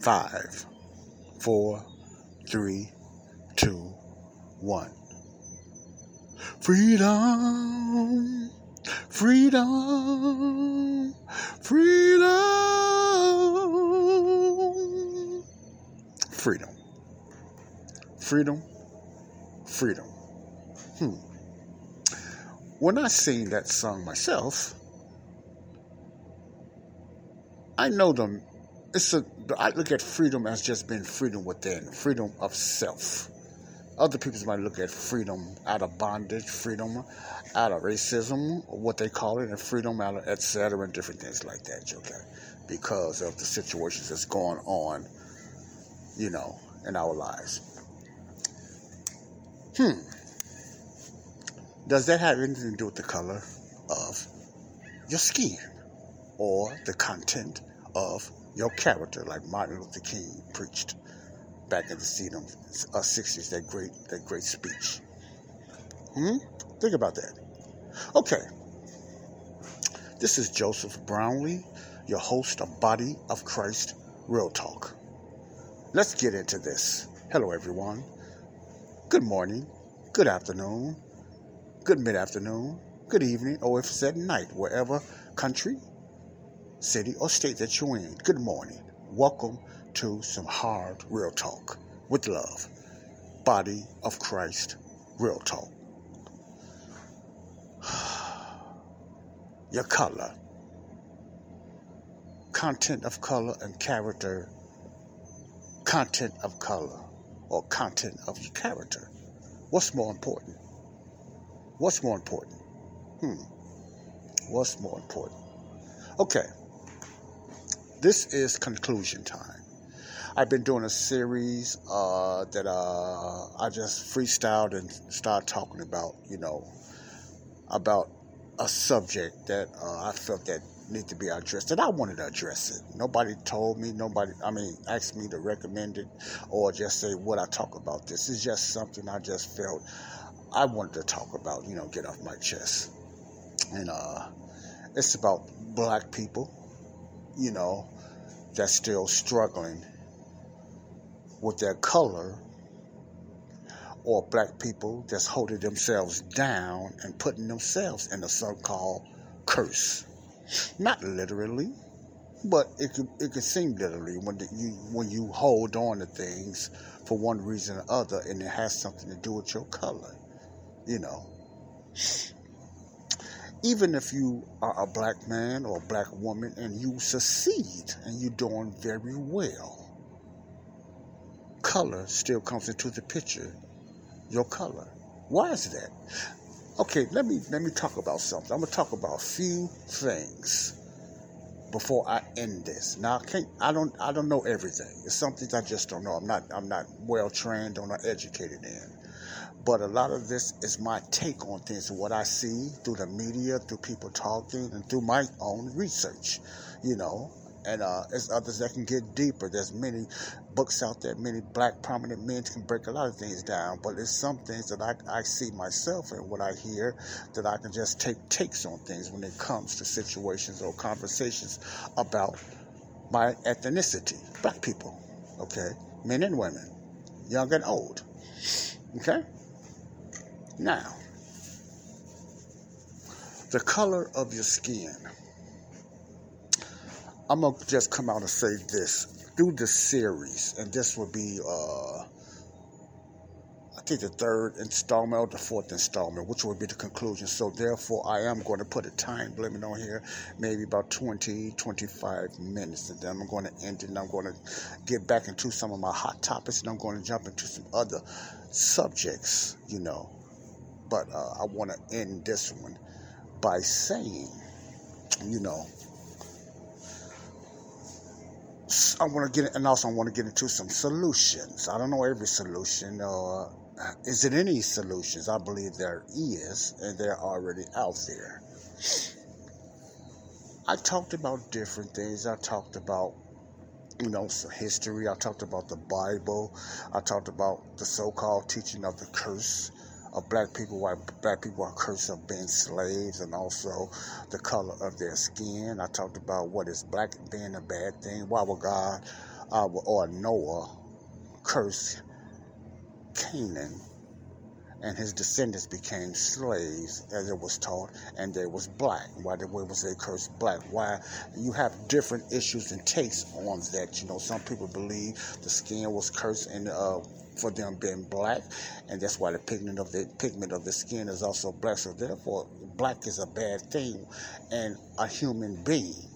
Five, four, three, two, one. Freedom, freedom, freedom, freedom, freedom, freedom. Hmm. When I sing that song myself, I know them. It's a. I look at freedom as just being freedom within, freedom of self. Other people might look at freedom out of bondage, freedom out of racism, or what they call it, and freedom out of etc. and different things like that, okay? Because of the situations that's going on, you know, in our lives. Hmm. Does that have anything to do with the color of your skin or the content of your character, like Martin Luther King preached back in the uh, 60s, that great, that great speech? Hmm? Think about that. Okay. This is Joseph Brownlee, your host of Body of Christ Real Talk. Let's get into this. Hello, everyone. Good morning, good afternoon, good mid afternoon, good evening, or if it's at night, wherever country, city, or state that you're in. Good morning. Welcome to some hard real talk with love. Body of Christ real talk. Your color, content of color and character, content of color or content of your character. What's more important? What's more important? Hmm. What's more important? Okay. This is conclusion time. I've been doing a series uh, that uh, I just freestyled and started talking about, you know, about a subject that uh, I felt that need to be addressed, and I wanted to address it. Nobody told me, nobody, I mean, asked me to recommend it or just say what I talk about. This is just something I just felt I wanted to talk about, you know, get off my chest. And uh, it's about black people, you know, that's still struggling with their color, or black people that's holding themselves down and putting themselves in a so called curse. Not literally, but it could it could seem literally when you when you hold on to things for one reason or other, and it has something to do with your color you know. Even if you are a black man or a black woman and you succeed and you're doing very well, color still comes into the picture. Your color. Why is that? Okay, let me let me talk about something. I'm gonna talk about a few things before I end this. Now I can't I don't I don't know everything. It's some things I just don't know. I'm not I'm not well trained or not educated in. But a lot of this is my take on things, what I see through the media, through people talking, and through my own research, you know. And uh, there's others that can get deeper. There's many books out there, many black prominent men can break a lot of things down. But there's some things that I, I see myself and what I hear that I can just take takes on things when it comes to situations or conversations about my ethnicity, black people, okay, men and women, young and old, okay. Now, the color of your skin. I'm gonna just come out and say this through the series, and this will be, uh, I think, the third installment or the fourth installment, which will be the conclusion. So, therefore, I am going to put a time limit on here, maybe about 20, 25 minutes, and then I'm going to end it. And I'm going to get back into some of my hot topics, and I'm going to jump into some other subjects, you know, but uh, I want to end this one by saying, you know, I want to get, and also I want to get into some solutions. I don't know every solution, or uh, is it any solutions? I believe there is, and they're already out there. I talked about different things. I talked about, you know, some history. I talked about the Bible. I talked about the so-called teaching of the curse of black people, why black people are cursed of being slaves, and also the color of their skin. I talked about what is black being a bad thing. Why would God uh, or Noah curse Canaan? and his descendants became slaves, as it was taught, and they was black. Why the way was they cursed black? Why you have different issues and takes on that. You know, some people believe the skin was cursed and uh, for them being black, and that's why the pigment of the pigment of the skin is also black. So therefore, black is a bad thing, and a human being.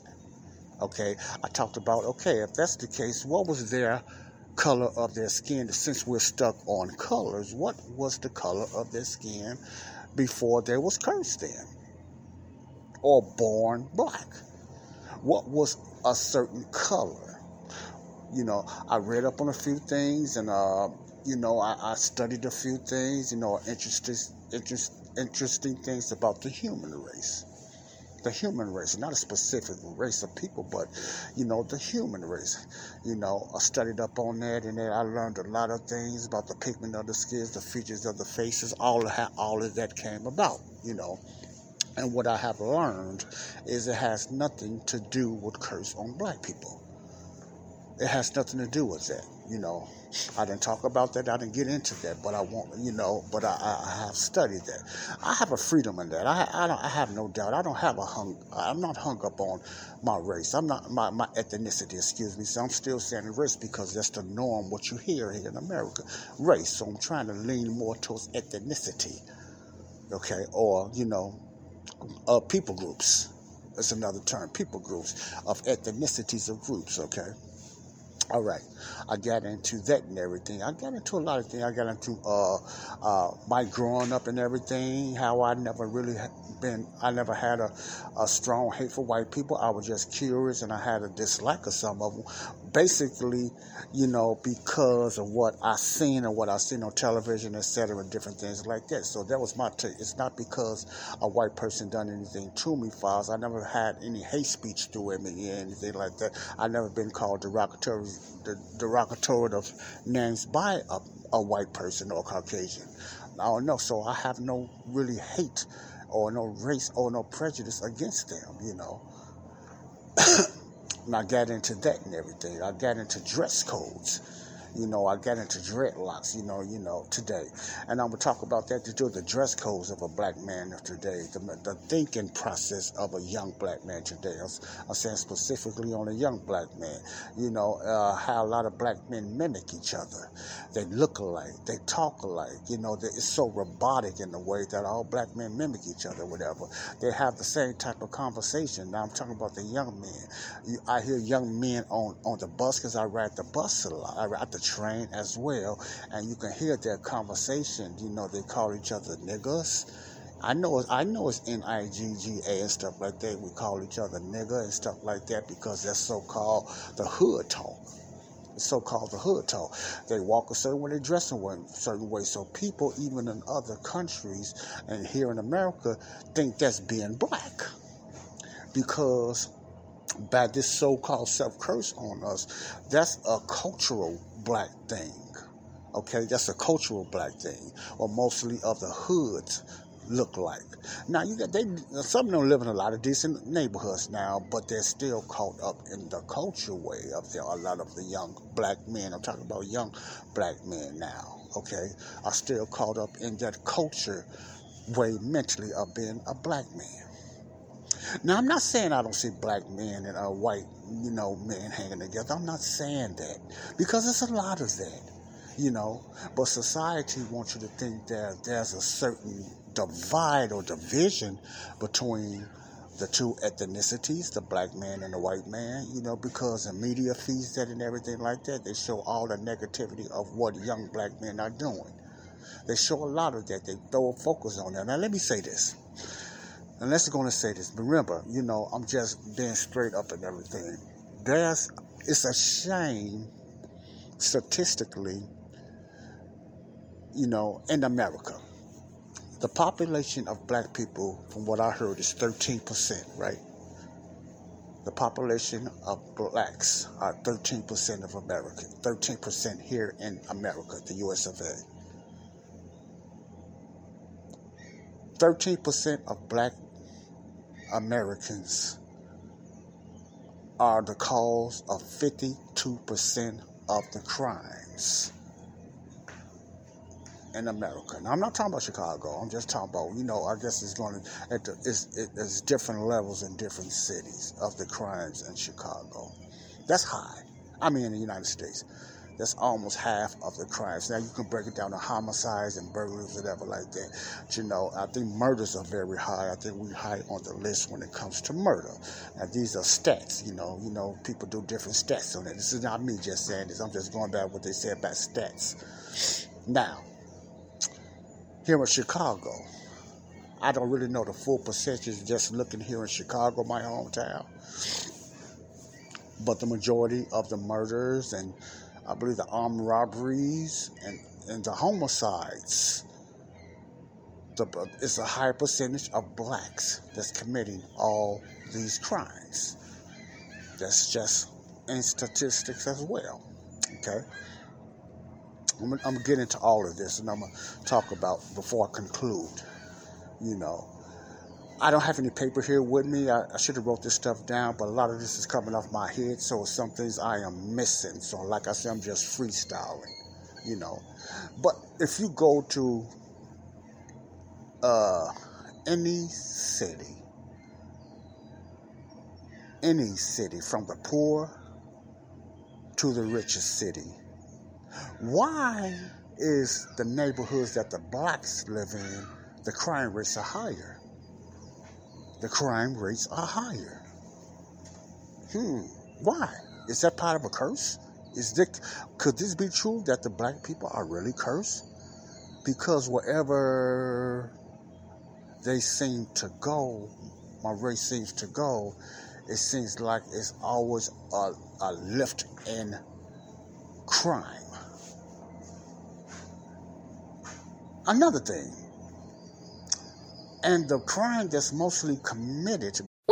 Okay, I talked about okay, if that's the case, what was their color of their skin? Since we're stuck on colors, what was the color of their skin before there was cursed in, or born black? What was a certain color? you know, I read up on a few things and uh, you know, I, I studied a few things, you know, interesting, interest, interesting things about the human race. The human race, not a specific race of people, but, you know, the human race. You know, I studied up on that and then I learned a lot of things about the pigment of the skins, the features of the faces, all of, how, all of that came about, you know. And what I have learned is it has nothing to do with curse on black people. It has nothing to do with that, you know. I didn't talk about that. I didn't get into that, but I want, you know, but I, I have studied that. I have a freedom in that. I, I, don't, I have no doubt. I don't have a hung, I'm not hung up on my race. I'm not, my, my ethnicity, excuse me. So I'm still saying race because that's the norm, what you hear here in America. Race. So I'm trying to lean more towards ethnicity, okay, or, you know, uh, people groups. That's another term, people groups, of ethnicities of groups, okay? All right, I got into that and everything. I got into a lot of things. I got into uh, uh, my growing up and everything. How I never really been. I never had a, a strong hate for white people. I was just curious, and I had a dislike of some of them. Basically, you know, because of what I seen and what I seen on television, etc., different things like that. So that was my take. It's not because a white person done anything to me, Files. I never had any hate speech through me or anything like that. I never been called derogatory the derogatory of names by a, a white person or Caucasian. I don't know. So I have no really hate or no race or no prejudice against them, you know. and I got into that and everything. I got into dress codes you know, I got into dreadlocks, you know, you know, today. And I'm gonna talk about that to do the dress codes of a black man of today, the, the thinking process of a young black man today. I'm, I'm, saying specifically on a young black man. You know, uh, how a lot of black men mimic each other. They look alike, they talk alike. You know, it's so robotic in the way that all black men mimic each other, whatever. They have the same type of conversation. Now I'm talking about the young men. I hear young men on on the bus because I ride the bus a lot. I ride the train as well, and you can hear their conversation. You know, they call each other niggas. I know, I know it's N I G G A and stuff like that. We call each other nigga and stuff like that because that's so-called the hood talk. so-called the hood talk. They walk a certain way, they dress in a certain way. So people, even in other countries and here in America, think that's being black because by this so-called self-curse on us, that's a cultural black thing. Okay, that's a cultural black thing, or mostly of the hoods look like. Now you got they some of them live in a lot of decent neighborhoods now, but they're still caught up in the culture way of the, a lot of the young black men. I'm talking about young black men now. Okay, are still caught up in that culture way mentally of being a black man. Now, I'm not saying I don't see black men and uh, white, you know, men hanging together. I'm not saying that because there's a lot of that, you know. But society wants you to think that there's a certain divide or division between the two ethnicities, the black man and the white man, you know, because the media feeds that and everything like that. They show all the negativity of what young black men are doing. They show a lot of that. They throw a focus on that. Now, let me say this unless you're going to say this, remember, you know, I'm just being straight up and everything. There's it's a shame statistically, you know, in America. The population of black people, from what I heard, is 13%, right? The population of blacks are 13% of America, 13% here in America, the US of A. 13% of black Americans are the cause of 52% of the crimes in America. Now, I'm not talking about Chicago. I'm just talking about, you know, I guess it's going to, at the, it's, it's different levels in different cities of the crimes in Chicago. That's high. I mean, in the United States. That's almost half of the crimes. Now you can break it down to homicides and burglaries, whatever like that. But, you know, I think murders are very high. I think we high on the list when it comes to murder. Now these are stats. You know, you know, people do different stats on it. This is not me just saying this. I'm just going back what they said about stats. Now, here in Chicago, I don't really know the full percentage just looking here in Chicago, my hometown. But the majority of the murders and I believe the armed robberies and, and the homicides. The, it's a higher percentage of blacks that's committing all these crimes. That's just in statistics as well. Okay? I'm, I'm going to get into all of this and I'm going to talk about before I conclude. You know, I don't have any paper here with me. I, I, should have wrote this stuff down, but a lot of this is coming off my head, so some things I am missing. So, like I said, I'm just freestyling, you know. But if you go to uh, any city, any city, from the poor to the richest city, why is the neighborhoods that the blacks live in, the crime rates are higher? The crime rates are higher. Hmm, why? Is that part of a curse? Is this, could this be true that the black people are really cursed? Because wherever they seem to go, my race seems to go, it seems like it's always a, a lift in crime. Another thing, and the crime that's mostly committed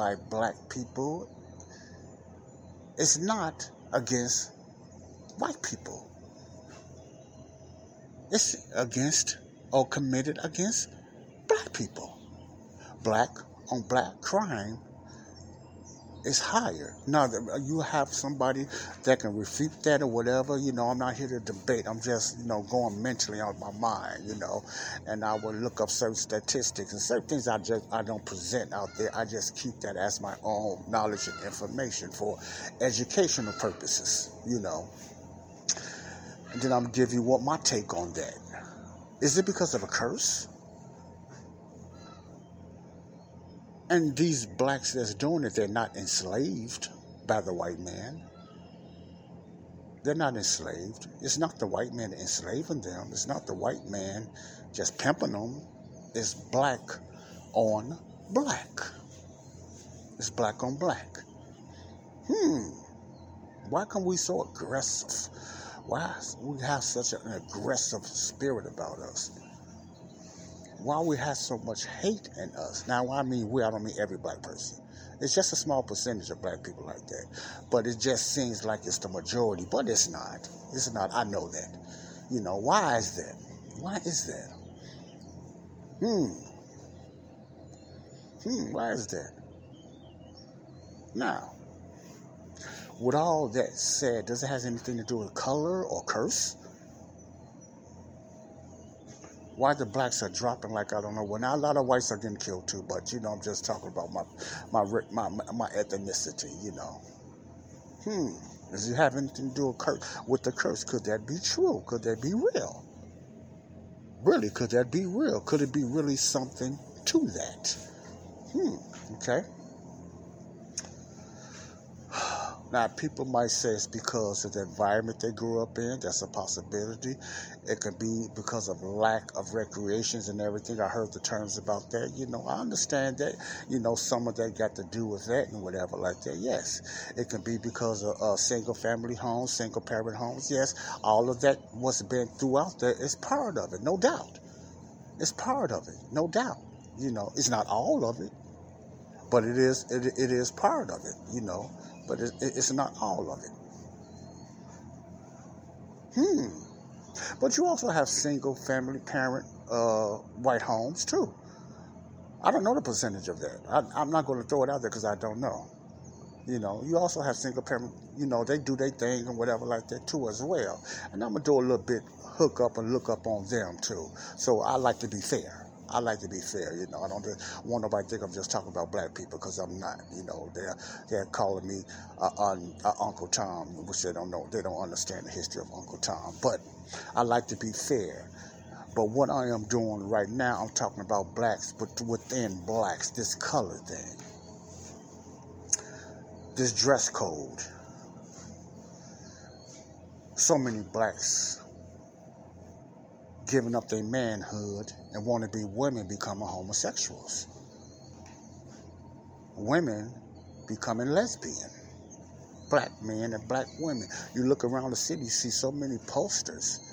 by black people is not against white people. It's against or committed against black people. Black on black crime is higher. Now, uh, you have somebody that can refute that or whatever. You know, I'm not here to debate. I'm just, you know, going mentally on my mind, you know, and I will look up certain statistics and certain things I just, I don't present out there. I just keep that as my own knowledge and information for educational purposes, you know. And then I'm give you what my take on that. Is it because of a curse? And these blacks that's doing it, they're not enslaved by the white man. They're not enslaved. It's not the white man enslaving them. It's not the white man just pimping them. It's black on black. It's black on black. Hmm. Why come we so aggressive? Why we have such an aggressive spirit about us? Why we have so much hate in us. Now, I mean we, I don't mean every black person. It's just a small percentage of black people like that. But it just seems like it's the majority, but it's not. It's not. I know that. You know, why is that? Why is that? Hmm. Hmm, why is that? Now, with all that said, does it have anything to do with color or curse? Why the blacks are dropping like I don't know. Well, now a lot of whites are getting killed too, but you know I'm just talking about my my my my ethnicity. You know. Hmm. Does it have anything to do with the curse, could that be true? Could that be real? Really, could that be real? Could it be really something to that? Hmm. Okay. Now, people might say it's because of the environment they grew up in. That's a possibility. It could be because of lack of recreations and everything. I heard the terms about that. You know, I understand that. You know, some of that got to do with that and whatever like that. Yes, it can be because of uh, single family homes, single parent homes. Yes, all of that what's been throughout there is part of it, no doubt. It's part of it, no doubt. You know, it's not all of it, but it is. It, it is part of it. You know but it, it's not all of it. Hmm. But you also have single family parent uh, white homes too. I don't know the percentage of that. I, am not going to throw it out there because I don't know. You know, you also have single parent, you know, they do their thing and whatever like that too as well. And I'm to do a little bit hook up and look up on them too. So I like to be fair. I like to be fair, you know. I don't want nobody to think I'm just talking about black people because I'm not. You know, they're they're calling me uh, un, uh, Uncle Tom, which they don't know. They don't understand the history of Uncle Tom. But I like to be fair. But what I am doing right now, I'm talking about blacks, but within blacks, this color thing, this dress code. So many blacks giving up their manhood and want to be women becoming homosexuals. Women becoming lesbian. Black men and black women. You look around the city, see so many posters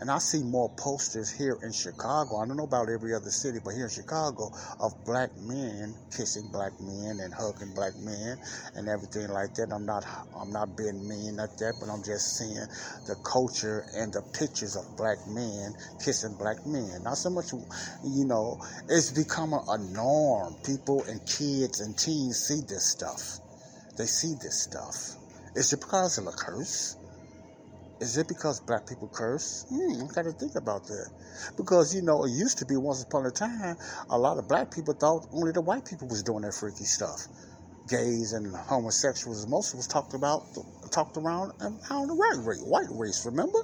and I see more posters here in Chicago. I don't know about every other city, but here in Chicago, of black men kissing black men and hugging black men and everything like that. I'm not, I'm not being mean at that, but I'm just seeing the culture and the pictures of black men kissing black men. Not so much, you know, it's becoming a norm. People and kids and teens see this stuff. They see this stuff. Is it because of a curse? Is it because black people curse? Hmm, I got to think about that. Because, you know, it used to be once upon a time, a lot of black people thought only the white people was doing that freaky stuff. Gays and homosexuals, most was talked about, talked around, around the white race, white race, remember?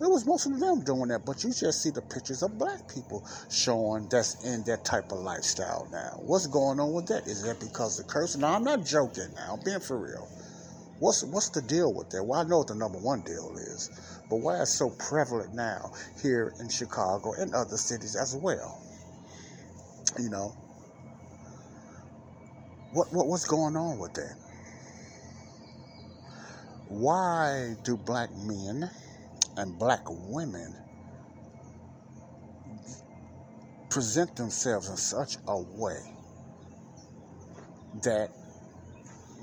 It was most of them doing that, but you just see the pictures of black people showing that's in that type of lifestyle now. What's going on with that? Is that because of curse? Now, I'm not joking now, I'm being for real. What's what's the deal with that? Well, I know what the number one deal is, but why it's so prevalent now here in Chicago and other cities as well? You know, what what what's going on with that? Why do black men and black women present themselves in such a way that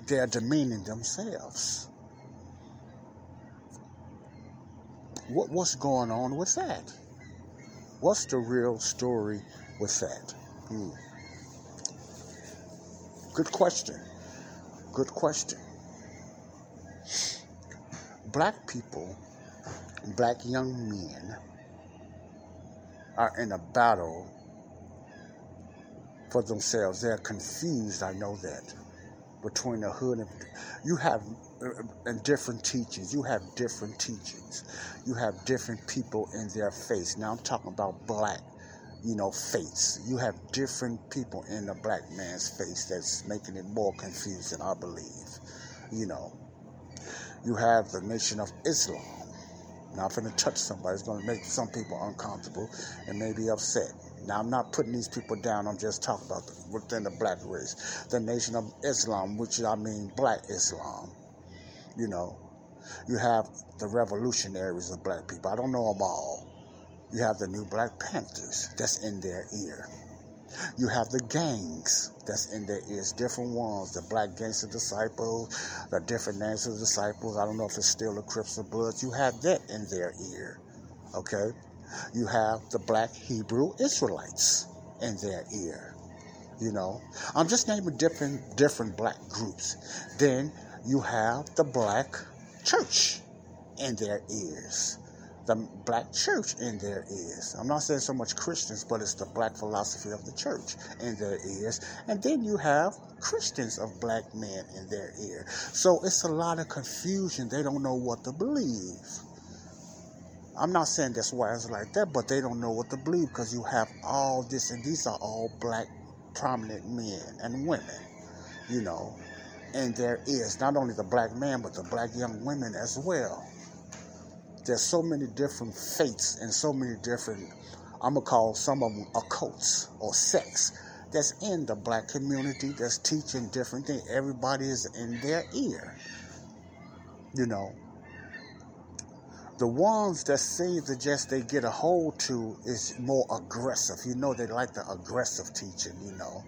they're demeaning themselves. What, what's going on with that? What's the real story with that? Hmm. Good question. Good question. Black people, black young men, are in a battle for themselves. They're confused, I know that between the hood and you have uh, and different teachings. You have different teachings. You have different people in their face. Now I'm talking about black, you know, face. You have different people in the black man's face that's making it more confusing, I believe. You know, you have the nation of Islam. Now I'm going to touch somebody. It's going to make some people uncomfortable and maybe upset. Now, I'm not putting these people down. I'm just talking about the, within the black race, the Nation of Islam, which I mean black Islam. You know, you have the revolutionaries of black people. I don't know them all. You have the new Black Panthers that's in their ear. You have the gangs that's in their ears, different ones. The Black Gangster Disciples, the different names of disciples. I don't know if it's still the Crips or Bloods. You have that in their ear. Okay? You have the Black Hebrew Israelites in their ear. You know, I'm just naming different different black groups. Then you have the black church in their ears the black church in their ears. I'm not saying so much Christians, but it's the black philosophy of the church in their ears. And then you have Christians of black men in their ear. So it's a lot of confusion. They don't know what to believe. I'm not saying that's why it's like that, but they don't know what to believe because you have all this, and these are all black prominent men and women, you know, And there is. Not only the black man, but the black young women as well there's so many different faiths and so many different, I'm going to call some of them occults or sects that's in the black community that's teaching different things. Everybody is in their ear. You know, the ones that seem to just they get a hold to is more aggressive. You know, they like the aggressive teaching, you know.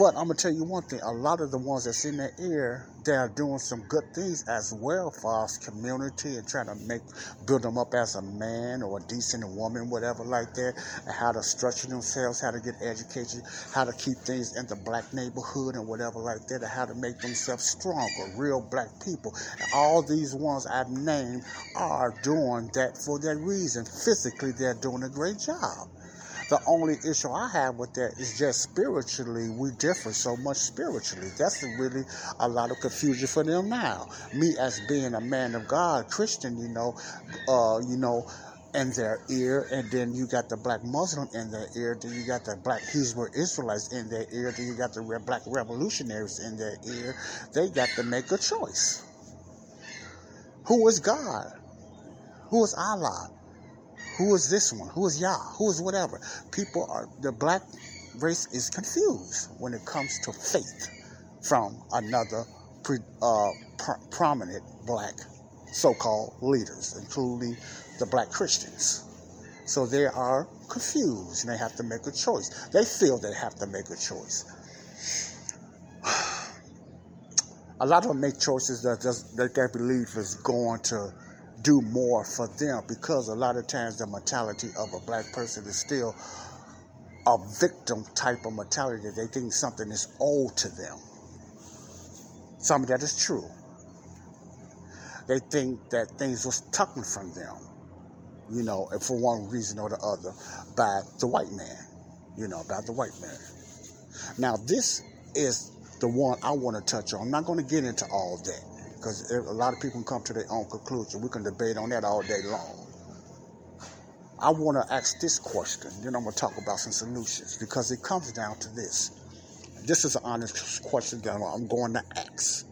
But I'm gonna tell you one thing: a lot of the ones that's in their ear, they are doing some good things as well for our community and trying to make build them up as a man or a decent woman, whatever like that, and how to structure themselves, how to get education, how to keep things in the black neighborhood and whatever like that, and how to make themselves stronger, real black people. And all these ones I've named are doing that for that reason. Physically, they're doing a great job. The only issue I have with that is just spiritually, we differ so much spiritually. That's really a lot of confusion for them now. Me as being a man of God, Christian, you know, uh, you know, in their ear, and then you got the black Muslim in their ear, then you got the black Hebrew Israelites in their ear, then you got the black revolutionaries in their ear. They got to make a choice. Who is God? Who is Allah? Who is this one? Who is Yah? Who is whatever? People are, the black race is confused when it comes to faith from another pre, uh, pr- prominent black so called leaders, including the black Christians. So they are confused and they have to make a choice. They feel they have to make a choice. A lot of them make choices that, just, that they believe is going to do more for them because a lot of times the mentality of a black person is still a victim type of mentality. They think something is owed to them. Some of that is true. They think that things was taken from them, you know, for one reason or the other, by the white man, you know, by the white man. Now, this is the one I want to touch on. I'm not going to get into all that because a lot of people come to their own conclusion. We can debate on that all day long. I want to ask this question, then I'm going to talk about some solutions because it comes down to this. This is an honest question that I'm going to ask.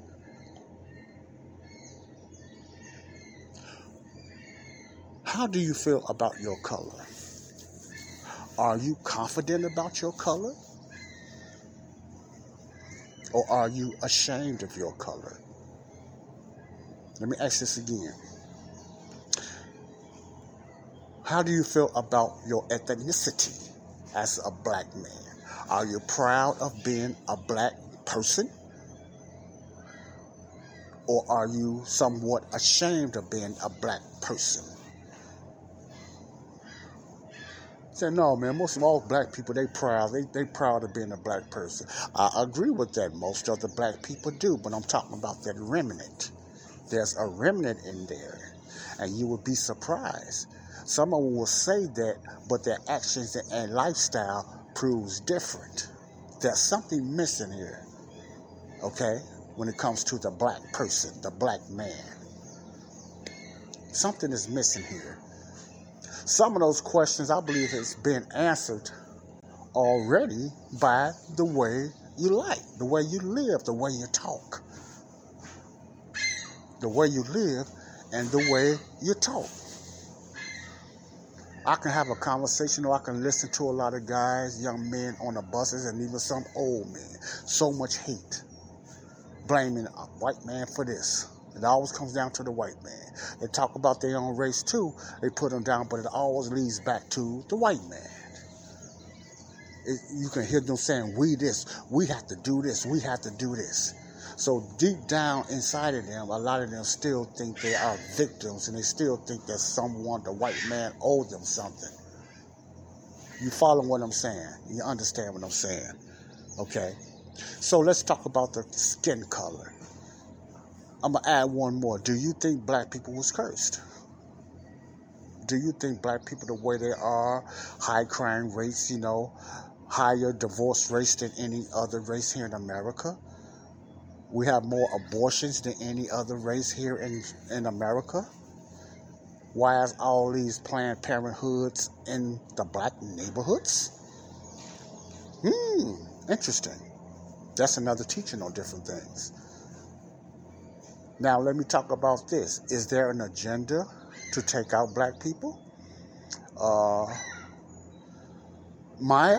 How do you feel about your color? Are you confident about your color? Or are you ashamed of your color? Let me ask this again. How do you feel about your ethnicity as a black man? Are you proud of being a black person? Or are you somewhat ashamed of being a black person? Say no, man. Most of all black people, they proud. They they proud of being a black person. I agree with that. Most of the black people do, but I'm talking about that remnant there's a remnant in there. And you will be surprised. Some of them will say that, but their actions and lifestyle proves different. There's something missing here. Okay? When it comes to the black person, the black man. Something is missing here. Some of those questions I believe has been answered already by the way you like, the way you live, the way you talk the way you live and the way you talk. I can have a conversation or I can listen to a lot of guys, young men on the buses, and even some old men. So much hate. Blaming a white man for this. It always comes down to the white man. They talk about their own race too. They put them down, but it always leads back to the white man. it, you can hear them saying, "We this, we have to do this, we have to do this." So deep down inside of them, a lot of them still think they are victims, and they still think that someone, the white man, owed them something. You follow what I'm saying? You understand what I'm saying? Okay. So let's talk about the skin color. I'm gonna add one more. Do you think black people was cursed? Do you think black people, the way they are, high crime rates, you know, higher divorce rates than any other race here in America? We have more abortions than any other race here in, in America. Why is all these Planned Parenthoods in the black neighborhoods? Hmm, interesting. That's another teaching on different things. Now, let me talk about this. Is there an agenda to take out black people? Uh, my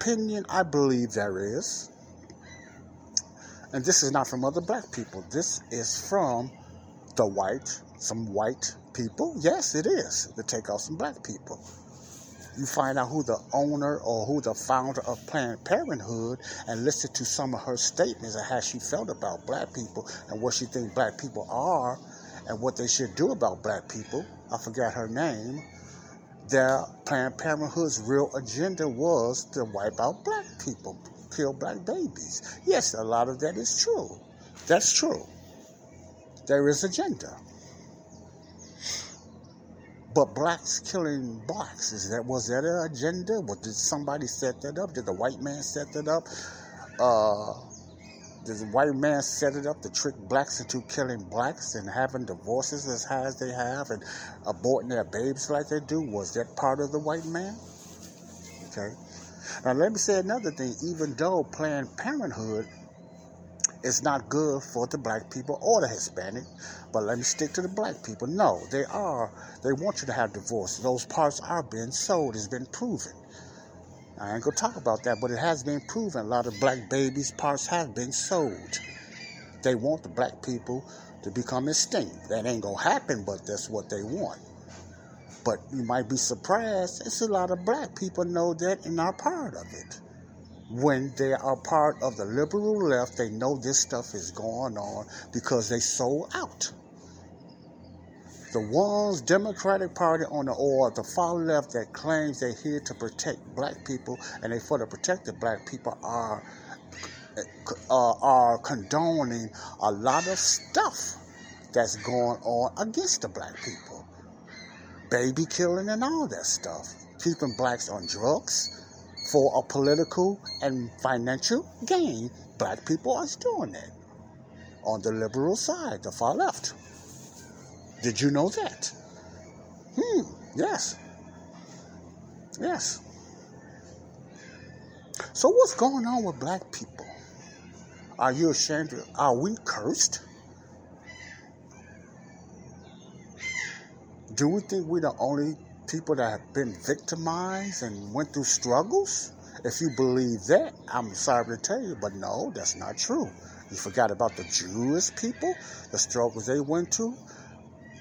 Opinion, I believe there is. And this is not from other black people. This is from the white, some white people. Yes, it is to take out some black people. You find out who the owner or who the founder of Planned Parenthood and listen to some of her statements and how she felt about black people and what she thinks black people are and what they should do about black people. I forgot her name their Planned Parenthood's real agenda was to wipe out black people, kill black babies. Yes, a lot of that is true. That's true. There is agenda. But blacks killing blacks, is that was that an agenda? What did somebody set that up? Did the white man set that up? Uh did the white man set it up to trick blacks into killing blacks and having divorces as high as they have and aborting their babies like they do? Was that part of the white man? Okay. Now let me say another thing. Even though Planned Parenthood is not good for the black people or the Hispanic, but let me stick to the black people. No, they are. They want you to have divorce. Those parts are being sold. It's been proven. I ain't gonna talk about that, but it has been proven. A lot of black babies' parts have been sold. They want the black people to become extinct. That ain't gonna happen, but that's what they want. But you might be surprised, it's a lot of black people know that and are part of it. When they are part of the liberal left, they know this stuff is going on because they sold out the ones Democratic Party on the or the far left that claims they're here to protect black people and they for to protect the black people are uh, are condoning a lot of stuff that's going on against the black people, baby killing and all that stuff, keeping blacks on drugs for a political and financial gain. Black people are doing it on the liberal side, the far left. Did you know that? Hmm, yes. Yes. So, what's going on with black people? Are you ashamed? Are we cursed? Do we think we're the only people that have been victimized and went through struggles? If you believe that, I'm sorry to tell you, but no, that's not true. You forgot about the Jewish people, the struggles they went through,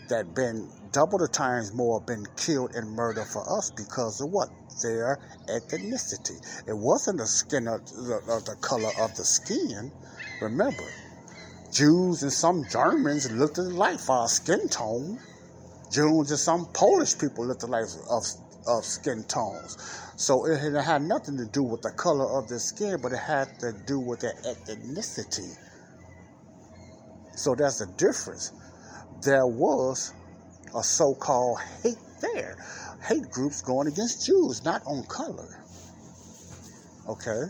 that been double the times more been killed and murdered for us because of what? Their ethnicity. It wasn't the skin of the, of the color of the skin. Remember, Jews and some Germans looked alike for our skin tone. Jews and some Polish people looked alike of, of skin tones. So it had nothing to do with the color of their skin, but it had to do with their ethnicity. So that's the difference. There was a so called hate there. Hate groups going against Jews, not on color. Okay?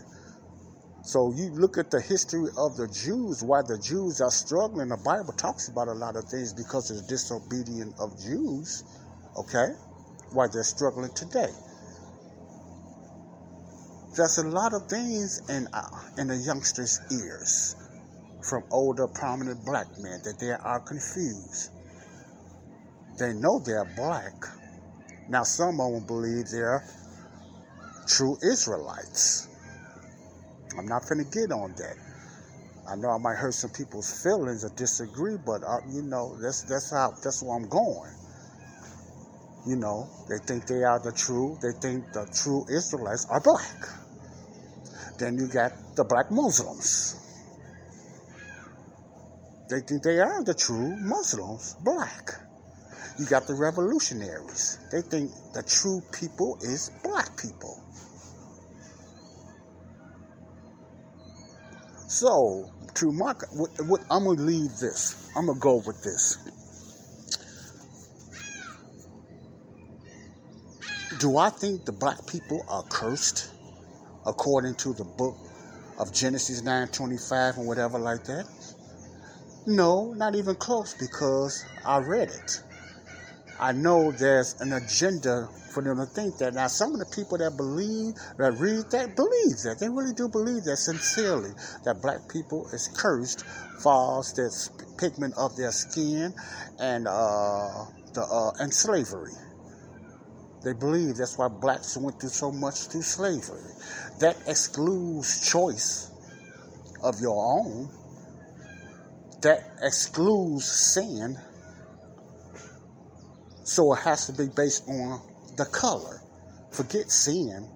So you look at the history of the Jews, why the Jews are struggling. The Bible talks about a lot of things because of the disobedience of Jews. Okay? Why they're struggling today. There's a lot of things in, uh, in the youngsters' ears from older prominent black men that they are confused. They know they're black. Now, some of them believe they're true Israelites. I'm not going to get on that. I know I might hurt some people's feelings or disagree, but uh, you know that's that's how that's where I'm going. You know, they think they are the true. They think the true Israelites are black. Then you got the black Muslims. They think they are the true Muslims, black. You got the revolutionaries. They think the true people is black people. So, to mark, what, what, I'm gonna leave this. I'm gonna go with this. Do I think the black people are cursed, according to the book of Genesis 9:25 and whatever like that? No, not even close because I read it. I know there's an agenda for them to think that. Now, some of the people that believe, that read that, believe that. They really do believe that sincerely, that black people is cursed for the pigment of their skin and uh, the uh, and slavery. They believe that's why blacks went through so much through slavery. That excludes choice of your own that excludes sin. So it has to be based on the color. Forget sin.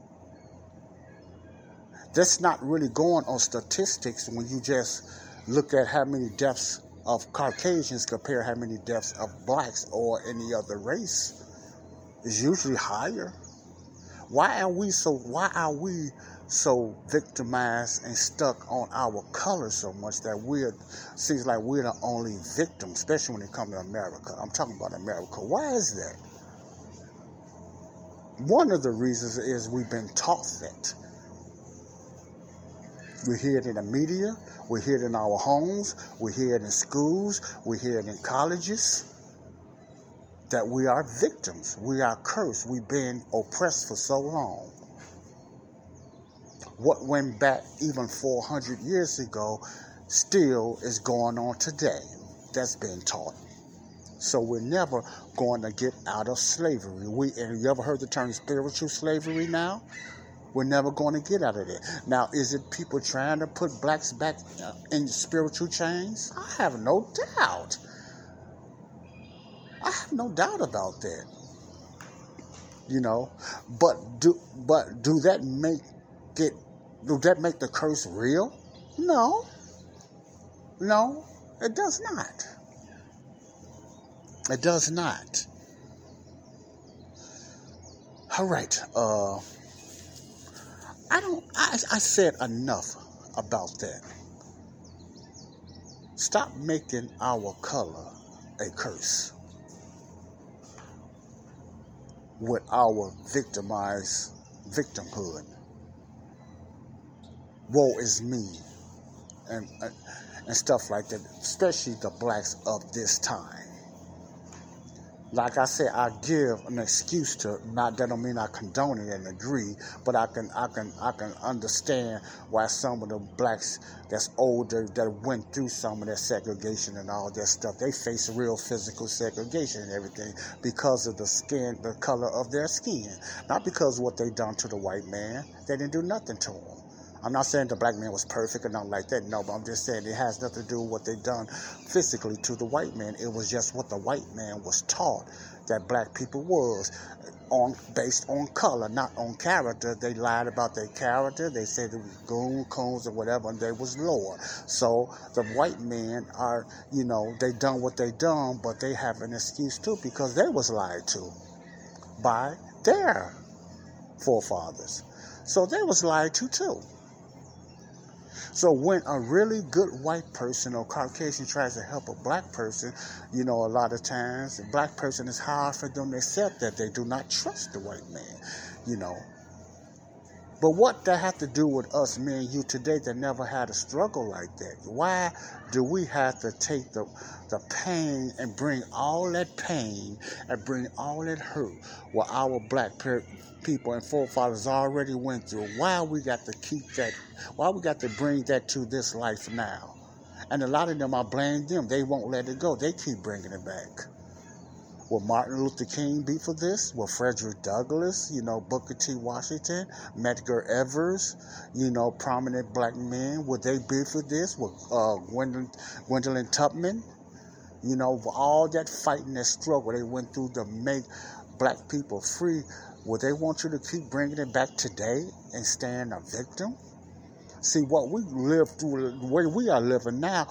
That's not really going on statistics when you just look at how many deaths of Caucasians compare how many deaths of blacks or any other race. It's usually higher. Why are we so why are we so victimized and stuck on our color so much that we're seems like we're the only victim, especially when it comes to America. I'm talking about America. Why is that? One of the reasons is we've been taught that. We hear it in the media, we hear it in our homes, we hear it in schools, we hear it in colleges. That we are victims, we are cursed, we've been oppressed for so long what went back even 400 years ago still is going on today. That's been taught. So we're never going to get out of slavery. We and you ever heard the term spiritual slavery now? We're never going to get out of it. Now, is it people trying to put blacks back in spiritual chains? I have no doubt. I have no doubt about that. You know, but do but do that make it do that make the curse real? No. No, it does not. It does not. All right. Uh, I don't. I, I said enough about that. Stop making our color a curse with our victimized victimhood woe is me, and, uh, and stuff like that, especially the blacks of this time. Like I said, I give an excuse to not that don't mean I condone it and agree, but I can I can I can understand why some of the blacks that's older that went through some of that segregation and all that stuff, they face real physical segregation and everything because of the skin, the color of their skin. Not because what they done to the white man. They didn't do nothing to him. I'm not saying the black man was perfect or nothing like that. No, but I'm just saying it has nothing to do with what they done physically to the white man. It was just what the white man was taught that black people was on based on color, not on character. They lied about their character. They said it was goon, coons, or whatever, and they was lower. So the white men are, you know, they done what they done, but they have an excuse too because they was lied to by their forefathers. So they was lied to too. So when a really good white person or Caucasian tries to help a black person, you know, a lot of times the black person is hard for them to accept that they do not trust the white man, you know. But what that have to do with us, me and you today that never had a struggle like that? Why do we have to take the the pain and bring all that pain and bring all that hurt what our black people and forefathers already went through? Why we got to keep that? Why we got to bring that to this life now? And a lot of them, I blame them. They won't let it go. They keep bringing it back. Will Martin Luther King be for this? Will Frederick Douglass, you know, Booker T. Washington, Medgar Evers, you know, prominent black men, would they be for this? Will uh, Gwendolyn, Gwendolyn Tubman, you know, all that fighting, that struggle they went through to make black people free, would they want you to keep bringing it back today and stand a victim? See, what we live through, the way we are living now,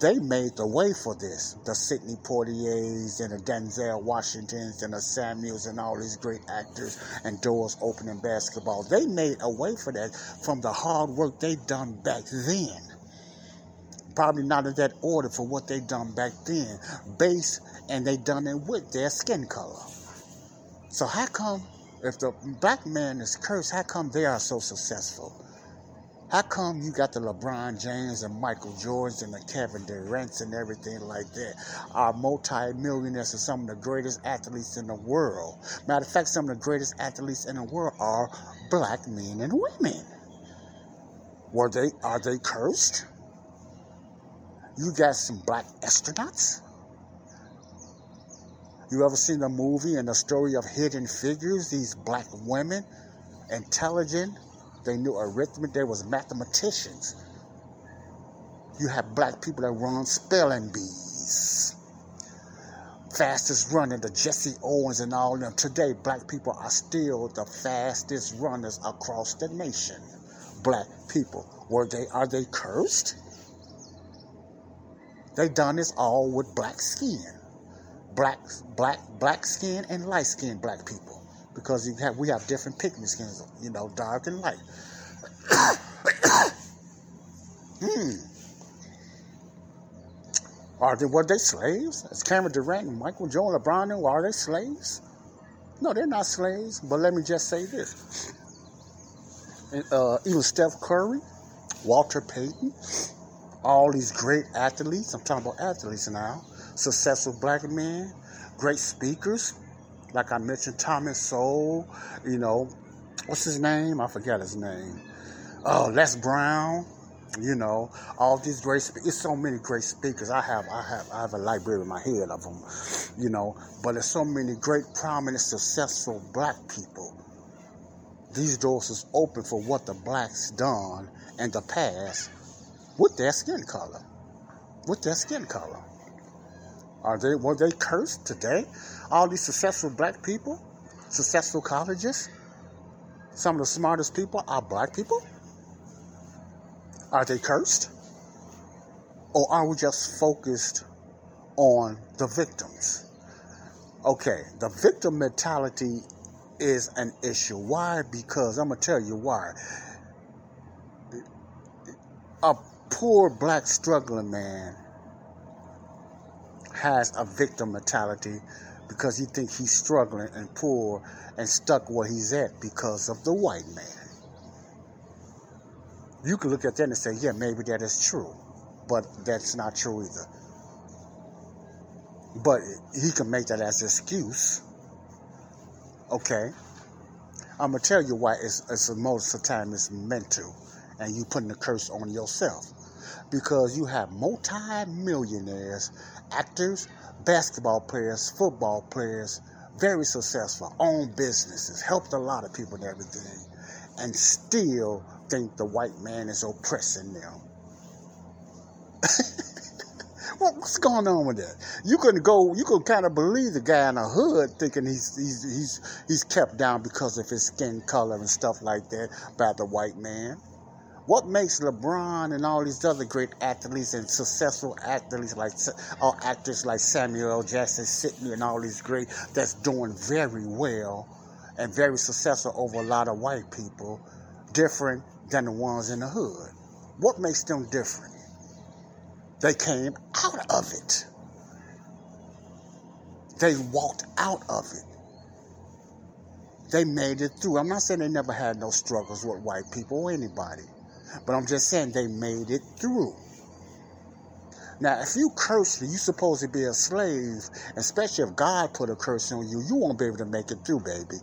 they made the way for this. The Sidney Poitiers and the Denzel Washingtons and the Samuels and all these great actors and doors opening basketball. They made a way for that from the hard work they done back then. Probably not in that order for what they done back then. Base and they done it with their skin color. So how come if the black man is cursed, how come they are so successful? How come you got the LeBron James and Michael Jordans and the Kevin Durant's and everything like that? Our multi-millionaires are some of the greatest athletes in the world. Matter of fact, some of the greatest athletes in the world are black men and women. Were they are they cursed? You got some black astronauts? You ever seen the movie and the story of Hidden Figures? These black women, intelligent, they knew arithmetic. They was mathematicians. You have black people that run spelling bees. Fastest running, the Jesse Owens and all them. Today, black people are still the fastest runners across the nation. Black people. Were they are they cursed? They done this all with black skin. Black black black skin and light skin black people because have we have different pigment skins, you know, dark and light. hmm. Are they were they slaves? As Cameron Durant and Michael Jordan, LeBron, are they slaves? No, they're not slaves. But let me just say this: uh, even Steph Curry, Walter Payton, all these great athletes. I'm talking about athletes now. Successful black men, great speakers, like I mentioned, Thomas Sowell, you know, what's his name? I forget his name. Oh, Les Brown, you know, all these great speakers. It's so many great speakers. I have, I have, I have a library in my head of them, you know. But there's so many great, prominent, successful black people. These doors is open for what the blacks done in the past with their skin color, with their skin color. Are they were they cursed today? All these successful black people, successful colleges, some of the smartest people are black people. Are they cursed? Or are we just focused on the victims? Okay, the victim mentality is an issue. Why? Because I'm to tell you why. A poor black struggling man has a victim mentality because he thinks he's struggling and poor and stuck where he's at because of the white man. You can look at that and say, yeah, maybe that is true, but that's not true either. But he can make that as an excuse. Okay. I'm gonna tell you why it's, it's most of the time it's mental, and you putting the curse on yourself because you have multi-millionaires actors, basketball players, football players, very successful, own businesses, helped a lot of people and everything, and still think the white man is oppressing them. what's going on with that? You can go, you can kind of believe the guy in the hood thinking he's he's he's he's kept down because of his skin color and stuff like that by the white man. What makes LeBron and all these other great athletes and successful athletes like all uh, actors like Samuel L. Jackson, Sidney, and all these great that's doing very well and very successful over a lot of white people, different than the ones in the hood. What makes them different? They came out of it. They walked out of it. They made it through. I'm not saying they never had no struggles with white people or anybody, but I'm just saying they made it through. Now, if you curse you supposed to be a slave, especially if God put a curse on you, you won't be able to make it through, baby.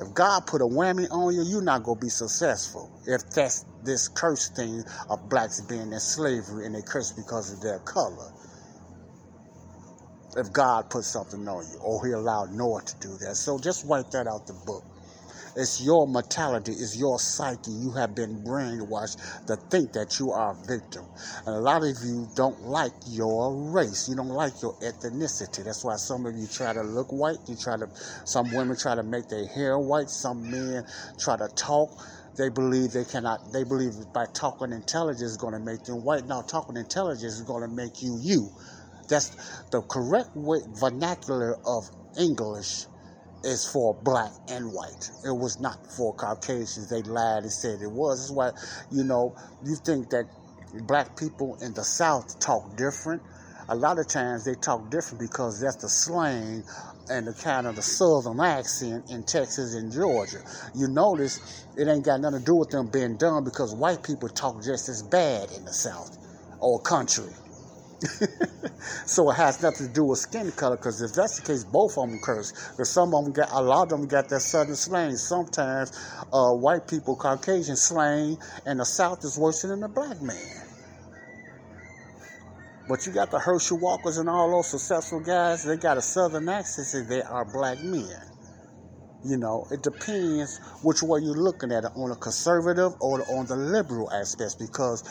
If God put a whammy on you, you're not going to be successful. If that's this curse thing of blacks being in slavery and they curse because of their color. If God put something on you, or He allowed Noah to do that. So just wipe that out the book. It's your mentality, it's your psyche. You have been brainwashed to think that you are a victim. And a lot of you don't like your race. You don't like your ethnicity. That's why some of you try to look white. You try to, some women try to make their hair white. Some men try to talk. They believe they cannot, they believe by talking intelligence is going to make them white. Now, talking intelligence is going to make you you. That's the correct way, vernacular of English is for black and white. It was not for Caucasians. They lied and said it was. That's why, you know, you think that black people in the South talk different. A lot of times they talk different because that's the slang and the kind of the southern accent in Texas and Georgia. You notice it ain't got nothing to do with them being dumb because white people talk just as bad in the South or country. so it has nothing to do with skin color, because if that's the case, both of them curse. Because some of them got, a lot of them got that southern slang. Sometimes uh, white people, Caucasian slang, and the South is worse than the black man. But you got the Herschel Walkers and all those successful guys, they got a southern accent and they are black men. You know, it depends which way you're looking at it, on the conservative or on the liberal aspects, because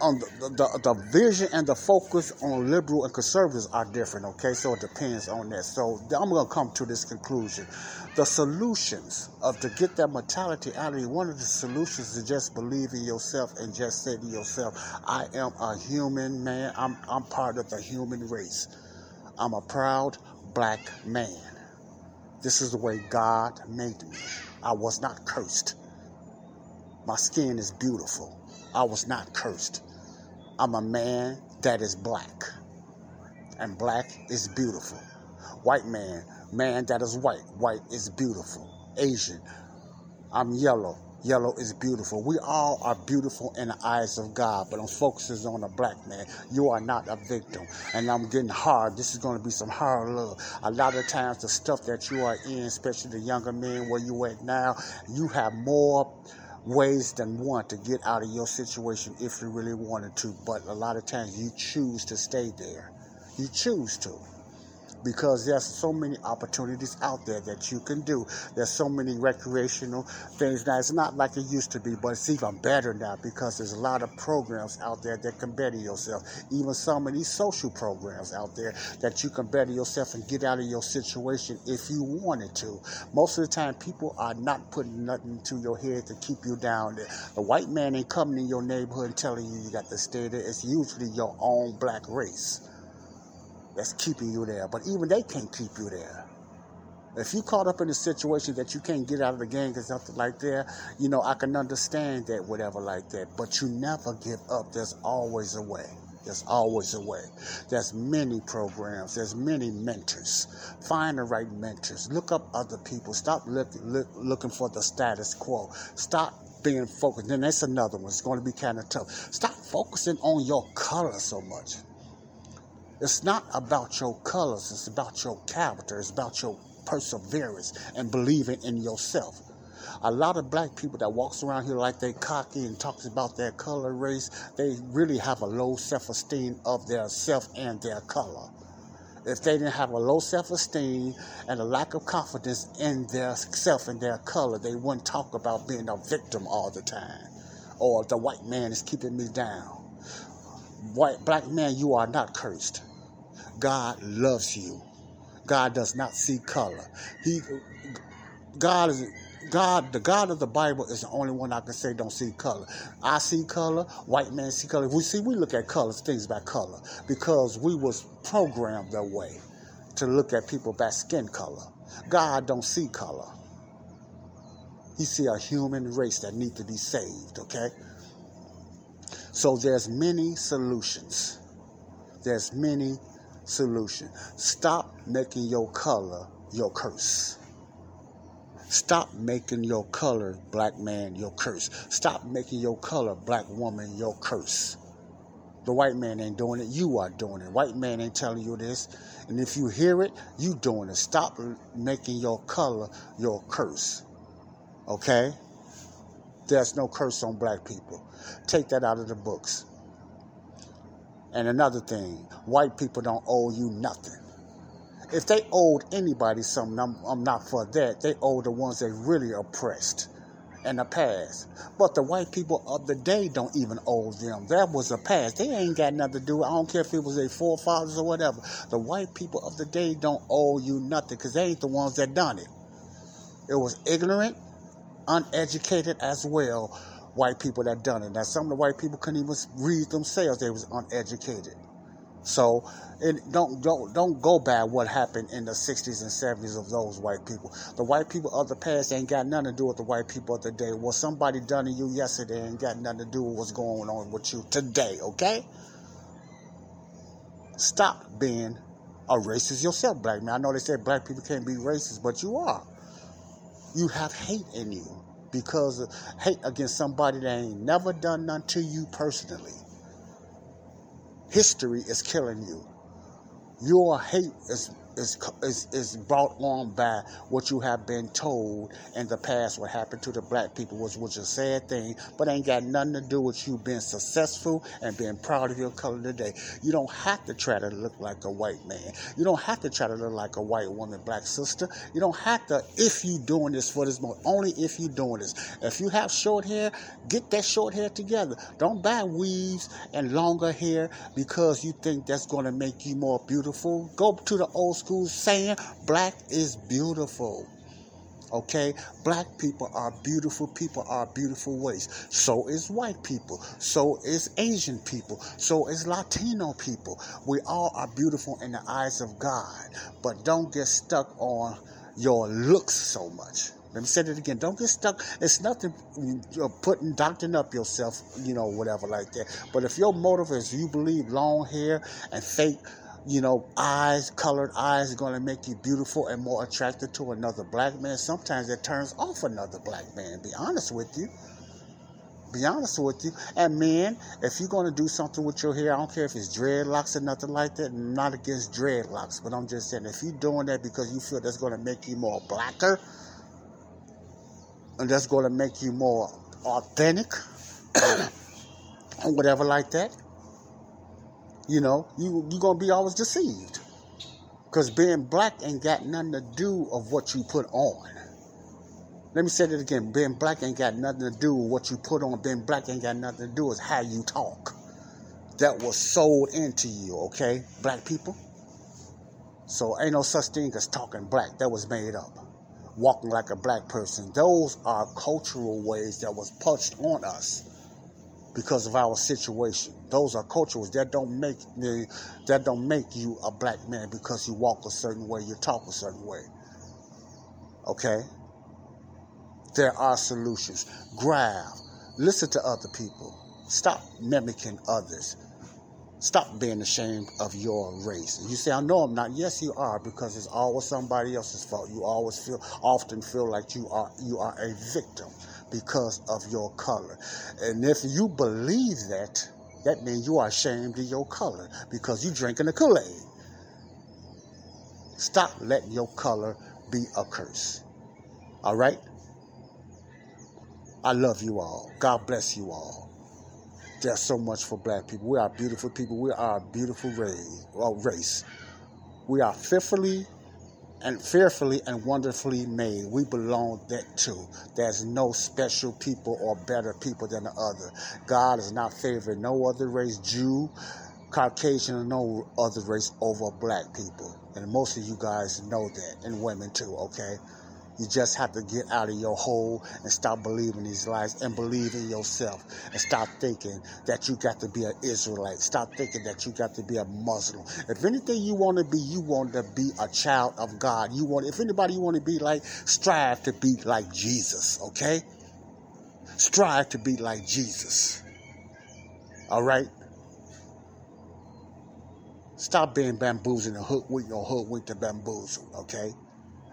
on the, the, the, vision and the focus on liberal and conservatives are different, okay? So it depends on that. So I'm going to come to this conclusion. The solutions of to get that mentality out of you, one of the solutions is just believe in yourself and just say to yourself, I am a human man. I'm, I'm part of the human race. I'm a proud black man. This is the way God made me. I was not cursed. My skin is beautiful. I was not cursed. I'm a man that is black. And black is beautiful. White man, man that is white. White is beautiful. Asian, I'm yellow. Yellow is beautiful. We all are beautiful in the eyes of God, but I'm focusing on a black man. You are not a victim. And I'm getting hard. This is going to be some hard love. A lot of times, the stuff that you are in, especially the younger men where you at now, you have more ways than one to get out of your situation if you really wanted to. But a lot of times you choose to stay there. You choose to because there's so many opportunities out there that you can do. There's so many recreational things now. It's not like it used to be, but it's even better now because there's a lot of programs out there that can better yourself. Even some of these social programs out there that you can better yourself and get out of your situation if you wanted to. Most of the time, people are not putting nothing to your head to keep you down. The white man ain't coming in your neighborhood telling you you got to stay there. It's usually your own black race that's keeping you there. But even they can't keep you there. If you caught up in a situation that you can't get out of the game or something like that, you know, I can understand that, whatever like that. But you never give up. There's always a way. There's always a way. There's many programs. There's many mentors. Find the right mentors. Look up other people. Stop look, look, looking for the status quo. Stop being focused. And that's another one. It's going to be kind of tough. Stop focusing on your color so much. It's not about your colors, it's about your character, it's about your perseverance and believing in yourself. A lot of black people that walks around here like they cocky and talks about their color race, they really have a low self-esteem of their self and their color. If they didn't have a low self-esteem and a lack of confidence in their self and their color, they wouldn't talk about being a victim all the time. Or the white man is keeping me down. White black man, you are not cursed. God loves you. God does not see color. He, God is God, the God of the Bible is the only one I can say don't see color. I see color, white man see color. We see we look at colors, things by color, because we was programmed that way to look at people by skin color. God don't see color. He see a human race that need to be saved, okay? So there's many solutions. There's many solutions. Stop making your color your curse. Stop making your color, black man, your curse. Stop making your color, black woman, your curse. The white man ain't doing it. You are doing it. White man ain't telling you this. And if you hear it, you doing it. Stop making your color your curse. Okay? There's no curse on black people. Take that out of the books. And another thing, white people don't owe you nothing. If they owed anybody something, I'm, I'm not for that. They owe the ones that really oppressed in the past. But the white people of the day don't even owe them. That was the past. They ain't got nothing to do. I don't care if it was their forefathers or whatever. The white people of the day don't owe you nothing because they ain't the ones that done it. It was ignorant, uneducated as well. White people that done it. Now some of the white people couldn't even read themselves. They was uneducated. So don't don't don't go by what happened in the 60s and 70s of those white people. The white people of the past ain't got nothing to do with the white people of the day. What somebody done to you yesterday ain't got nothing to do with what's going on with you today. Okay? Stop being a racist yourself, black man. I know they said black people can't be racist, but you are. You have hate in you because of hate against somebody that ain't never done nothing to you personally. History is killing you. Your hate is is, is, is brought on by what you have been told in the past what happened to the black people, which was a sad thing, but ain't got nothing to do with you being successful and being proud of your color today. You don't have to try to look like a white man. You don't have to try to look like a white woman, black sister. You don't have to if you doing this for this moment. Only if you doing this. If you have short hair, get that short hair together. Don't buy weaves and longer hair because you think that's going to make you more beautiful. Go to the old school saying black is beautiful. Okay, black people are beautiful people are beautiful ways. So is white people. So is Asian people. So is Latino people. We all are beautiful in the eyes of God. But don't get stuck on your looks so much. Let me say it again. Don't get stuck. It's nothing uh, putting doctoring up yourself, you know, whatever like that. But if your motive is you believe long hair and fake you know, eyes, colored eyes are going to make you beautiful and more attractive to another black man. Sometimes it turns off another black man, be honest with you. Be honest with you. And men, if you're going to do something with your hair, I don't care if it's dreadlocks or nothing like that. I'm not against dreadlocks, but I'm just saying if you're doing that because you feel that's going to make you more blacker and that's going to make you more authentic or whatever like that, you know, you you gonna be always deceived. Cause being black ain't got nothing to do of what you put on. Let me say that again. Being black ain't got nothing to do with what you put on. Being black ain't got nothing to do with how you talk. That was sold into you, okay, black people? So ain't no such thing as talking black. That was made up. Walking like a black person. Those are cultural ways that was punched on us because of our situation. Those are cultures that don't make me, that don't make you a black man because you walk a certain way, you talk a certain way. Okay? There are solutions. Grab. Listen to other people. Stop mimicking others. Stop being ashamed of your race. You say, I know I'm not. Yes, you are, because it's always somebody else's fault. You always feel often feel like you are you are a victim because of your color. And if you believe that, that means you are ashamed of your color because you're drinking the Kool Aid. Stop letting your color be a curse. All right? I love you all. God bless you all. There's so much for black people. We are beautiful people. We are a beautiful. Race. We are fearfully and fearfully and wonderfully made. We belong that too. There's no special people or better people than the other. God is not favoring no other race, Jew, Caucasian, or no other race over black people. And most of you guys know that, and women too, okay? You just have to get out of your hole and stop believing these lies and believe in yourself and stop thinking that you got to be an Israelite. Stop thinking that you got to be a Muslim. If anything you want to be, you want to be a child of God. You want, if anybody you want to be like, strive to be like Jesus, okay? Strive to be like Jesus. All right? Stop being bamboozled and your or with the bamboozled, okay?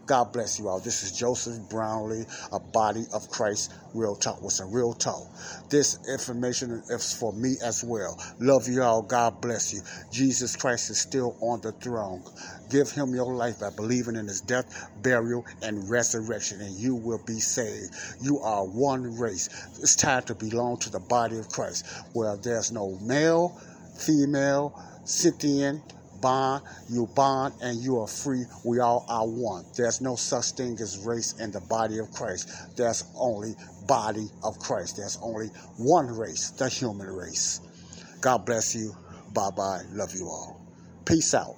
God bless you all. This is Joseph Brownlee, a body of Christ, real talk with some real talk. This information is for me as well. Love you all. God bless you. Jesus Christ is still on the throne. Give him your life by believing in his death, burial, and resurrection, and you will be saved. You are one race. It's time to belong to the body of Christ, where there's no male, female, Scythian, bond, you bond, and you are free. We all are one. There's no such thing as race in the body of Christ. There's only body of Christ. There's only one race, the human race. God bless you. Bye bye. Love you all. Peace out.